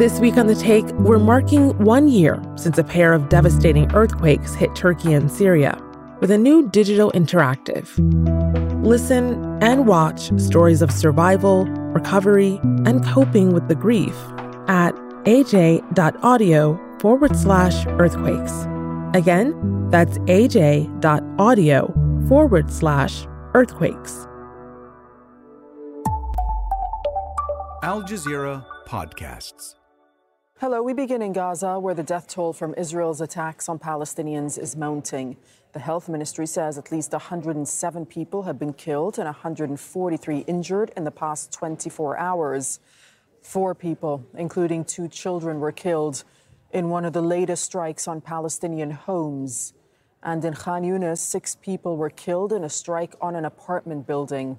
This week on The Take, we're marking one year since a pair of devastating earthquakes hit Turkey and Syria with a new digital interactive. Listen and watch stories of survival, recovery, and coping with the grief at aj.audio forward slash earthquakes. Again, that's aj.audio forward slash earthquakes. Al Jazeera Podcasts. Hello, we begin in Gaza, where the death toll from Israel's attacks on Palestinians is mounting. The health ministry says at least 107 people have been killed and 143 injured in the past 24 hours. Four people, including two children, were killed in one of the latest strikes on Palestinian homes. And in Khan Yunis, six people were killed in a strike on an apartment building.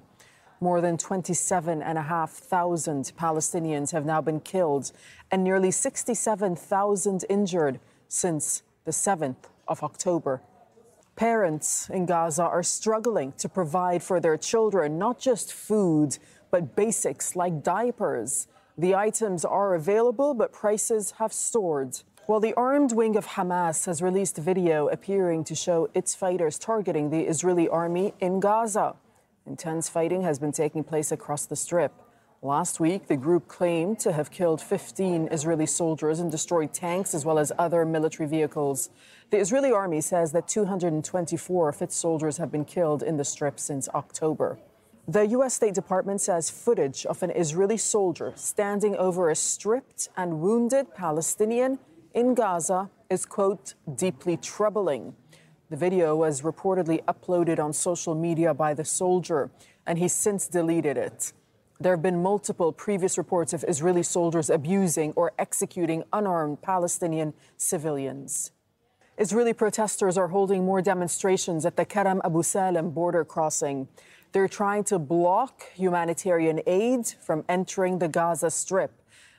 More than 27,500 Palestinians have now been killed and nearly 67,000 injured since the 7th of October. Parents in Gaza are struggling to provide for their children not just food, but basics like diapers. The items are available, but prices have soared. While the armed wing of Hamas has released video appearing to show its fighters targeting the Israeli army in Gaza. Intense fighting has been taking place across the strip. Last week, the group claimed to have killed 15 Israeli soldiers and destroyed tanks as well as other military vehicles. The Israeli army says that 224 of its soldiers have been killed in the strip since October. The U.S. State Department says footage of an Israeli soldier standing over a stripped and wounded Palestinian in Gaza is, quote, deeply troubling. The video was reportedly uploaded on social media by the soldier, and he's since deleted it. There have been multiple previous reports of Israeli soldiers abusing or executing unarmed Palestinian civilians. Israeli protesters are holding more demonstrations at the Karam Abu Salem border crossing. They're trying to block humanitarian aid from entering the Gaza Strip.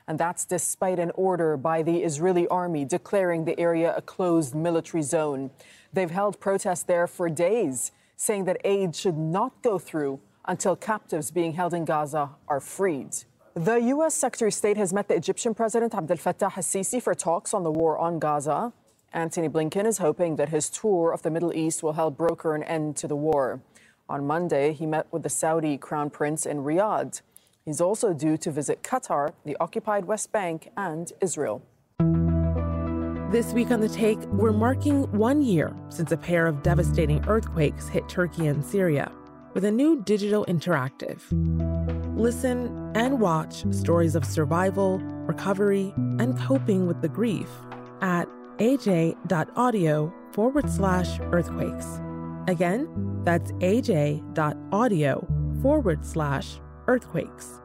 And that's despite an order by the Israeli army declaring the area a closed military zone. They've held protests there for days, saying that aid should not go through until captives being held in Gaza are freed. The U.S. Secretary of State has met the Egyptian President Abdel Fattah al-Sisi for talks on the war on Gaza. Antony Blinken is hoping that his tour of the Middle East will help broker an end to the war. On Monday, he met with the Saudi Crown Prince in Riyadh. He's also due to visit Qatar, the occupied West Bank, and Israel. This week on The Take, we're marking one year since a pair of devastating earthquakes hit Turkey and Syria with a new digital interactive. Listen and watch stories of survival, recovery, and coping with the grief at aj.audio forward slash earthquakes. Again, that's aj.audio forward slash earthquakes.